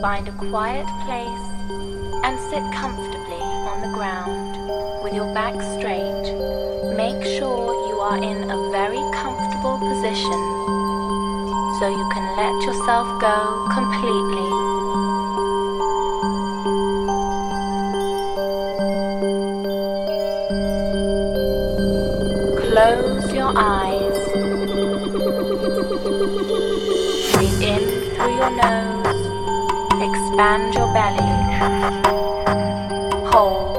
Find a quiet place and sit comfortably on the ground with your back straight. Make sure you are in a very comfortable position so you can let yourself go completely. Close your eyes. Expand your belly. Hold.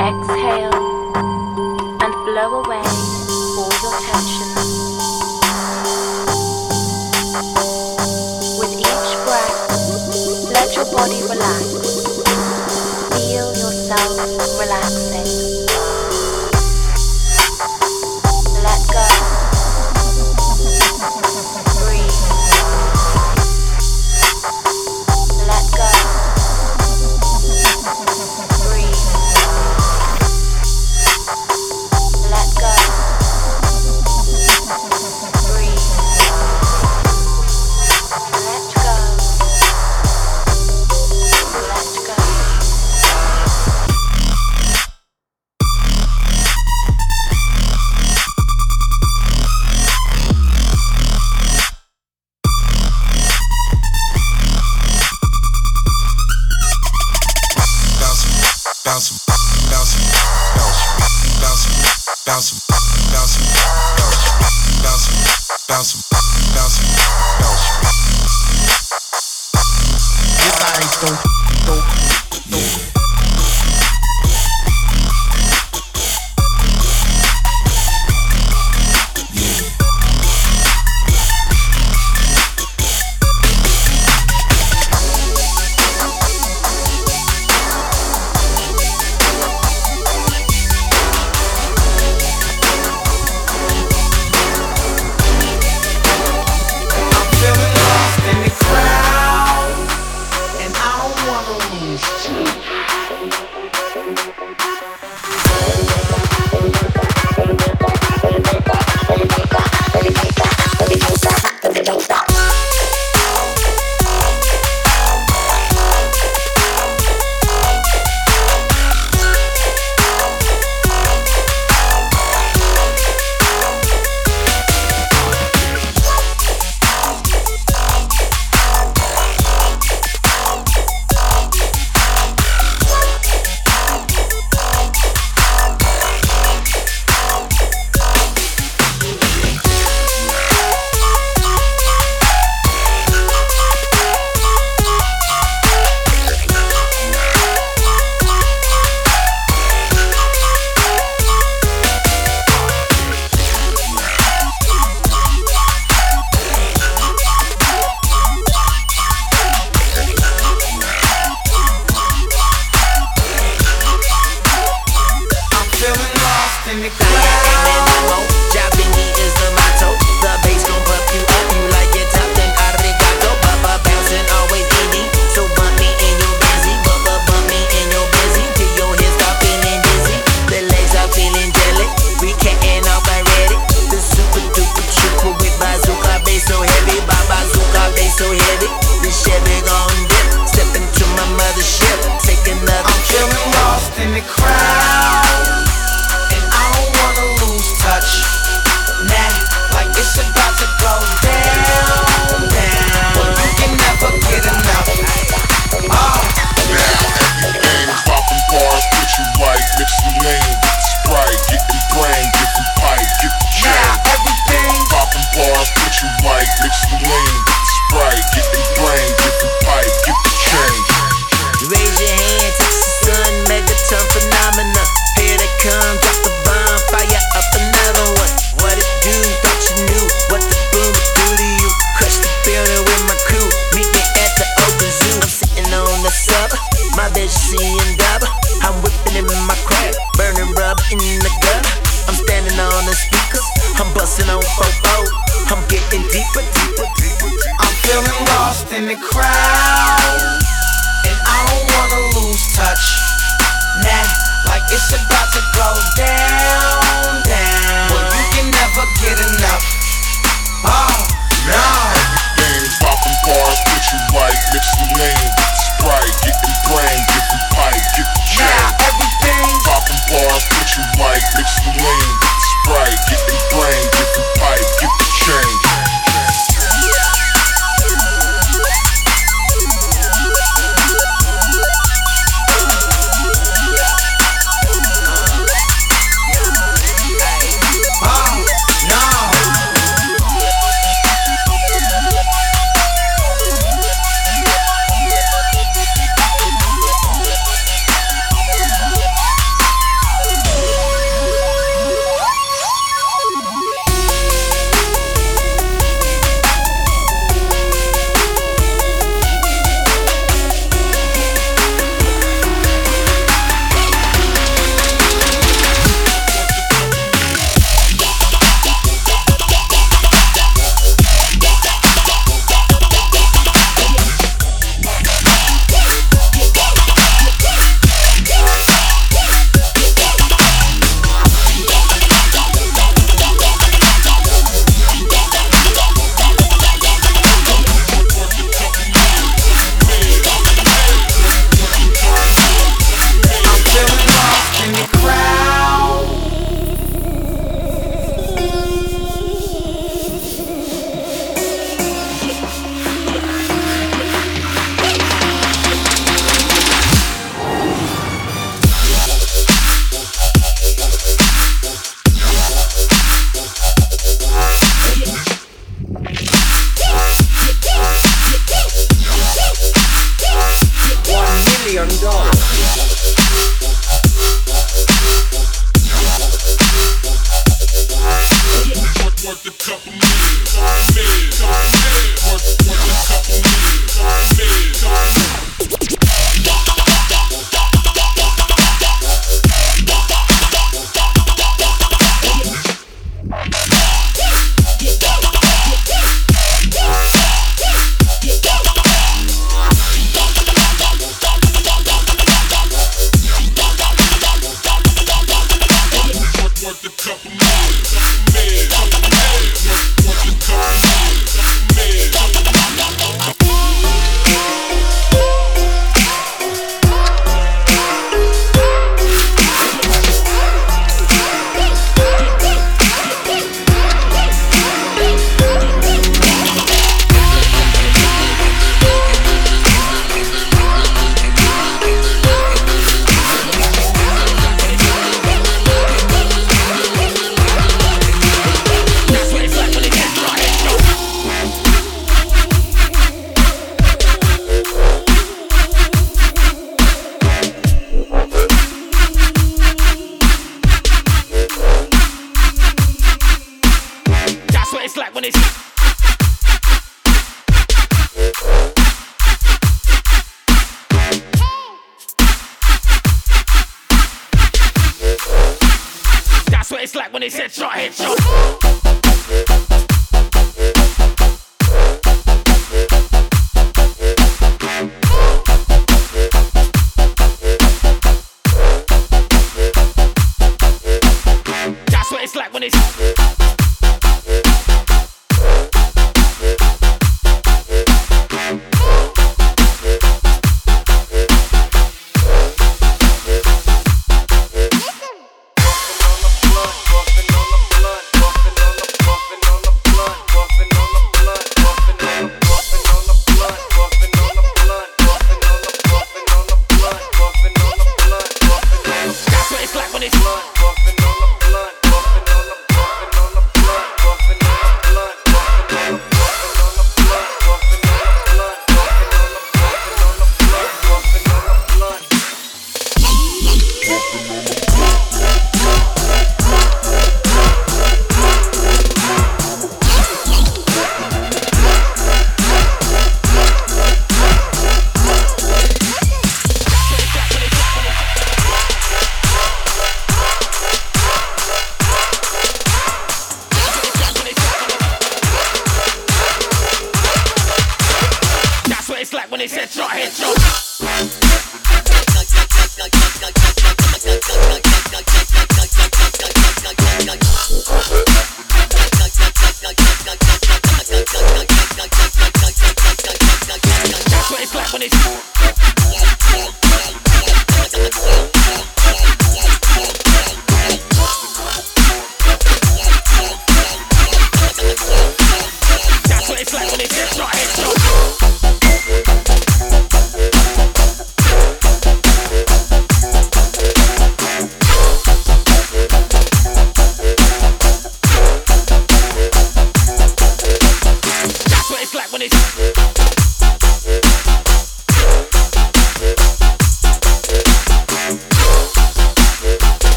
Exhale and blow away all your tension. With each breath, let your body relax. Feel yourself relaxing.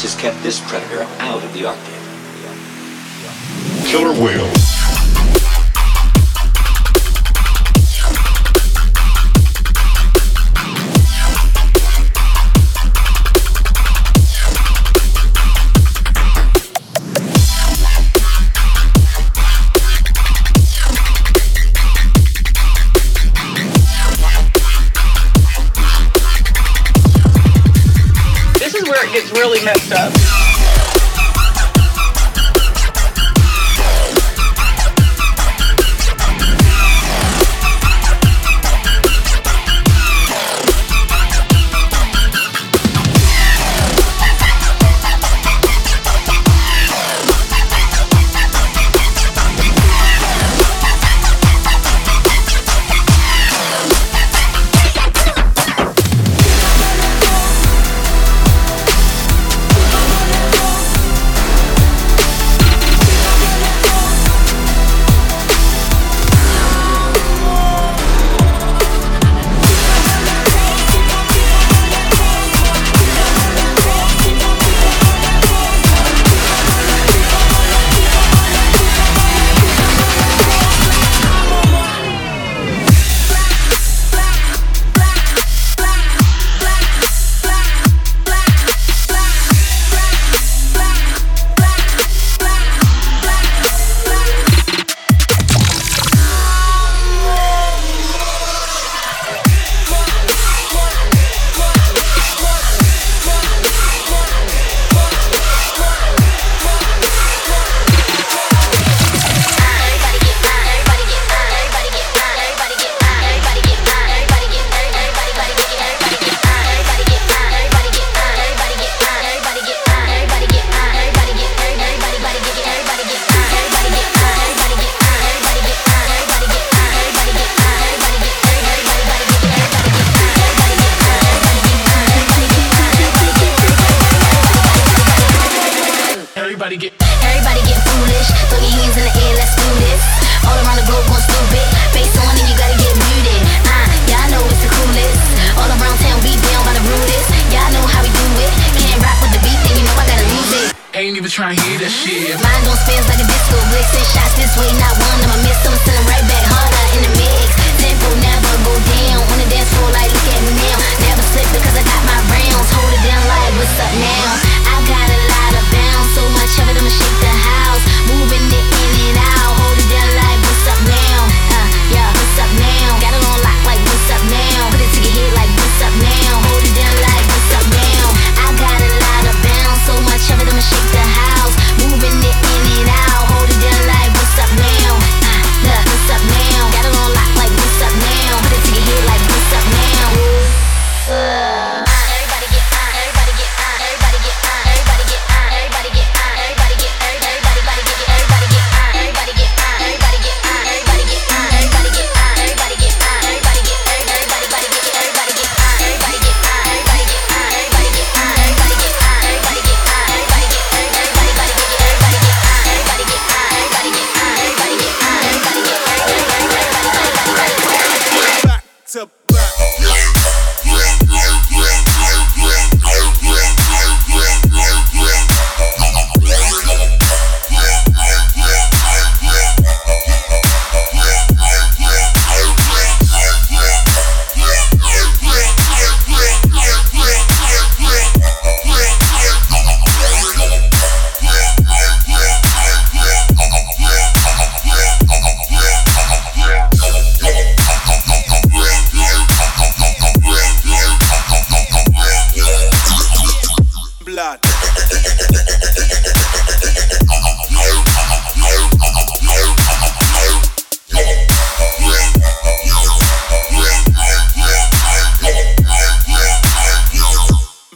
This has kept this predator out of the Arctic. Killer whale. messed up.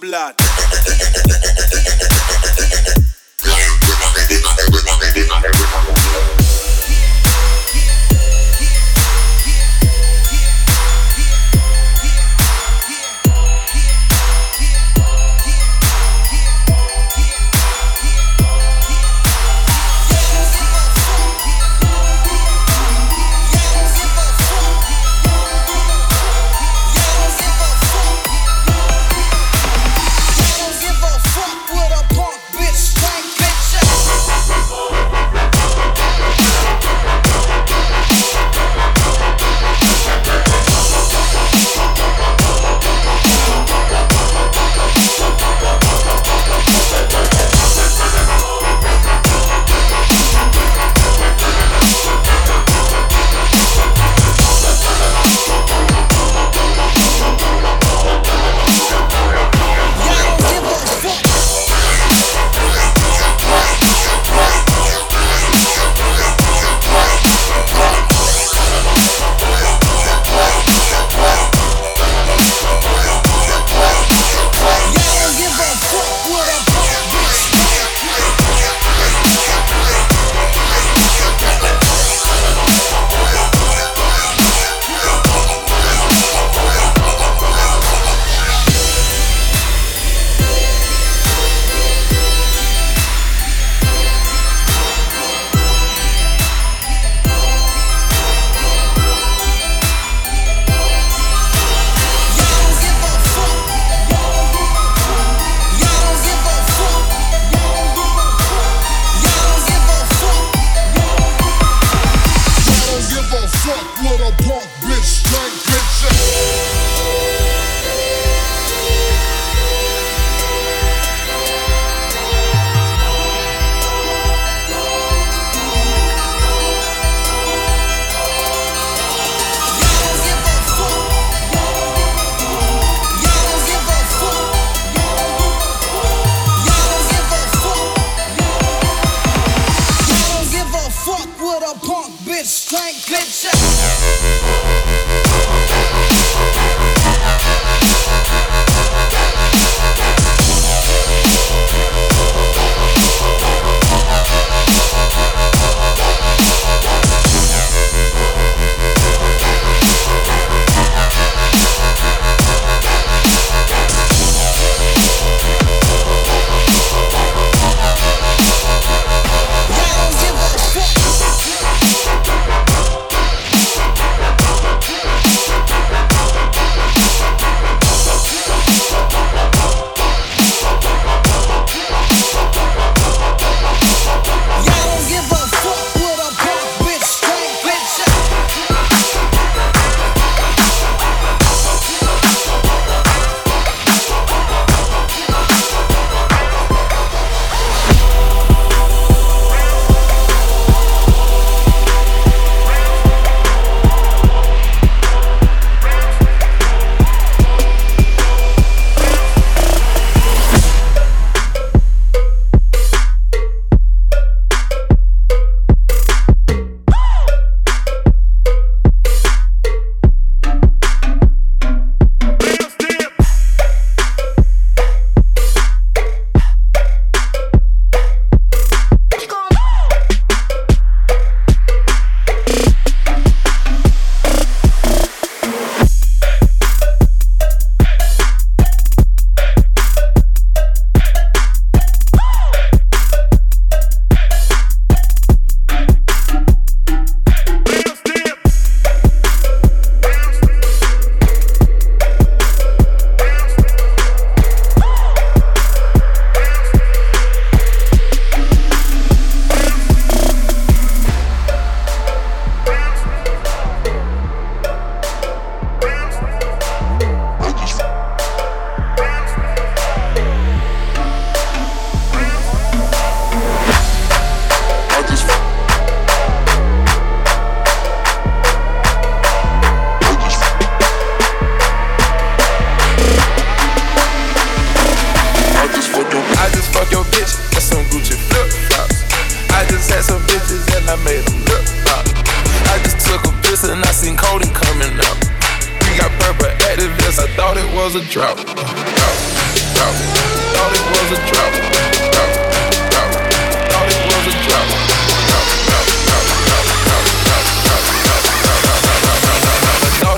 Blood. with a punk bitch, stank bitch. was a drought.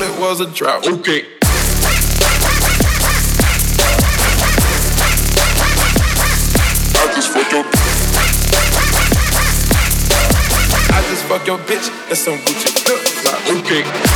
It was a drought. Okay. Your bitch. That's some Gucci flip flop. Okay.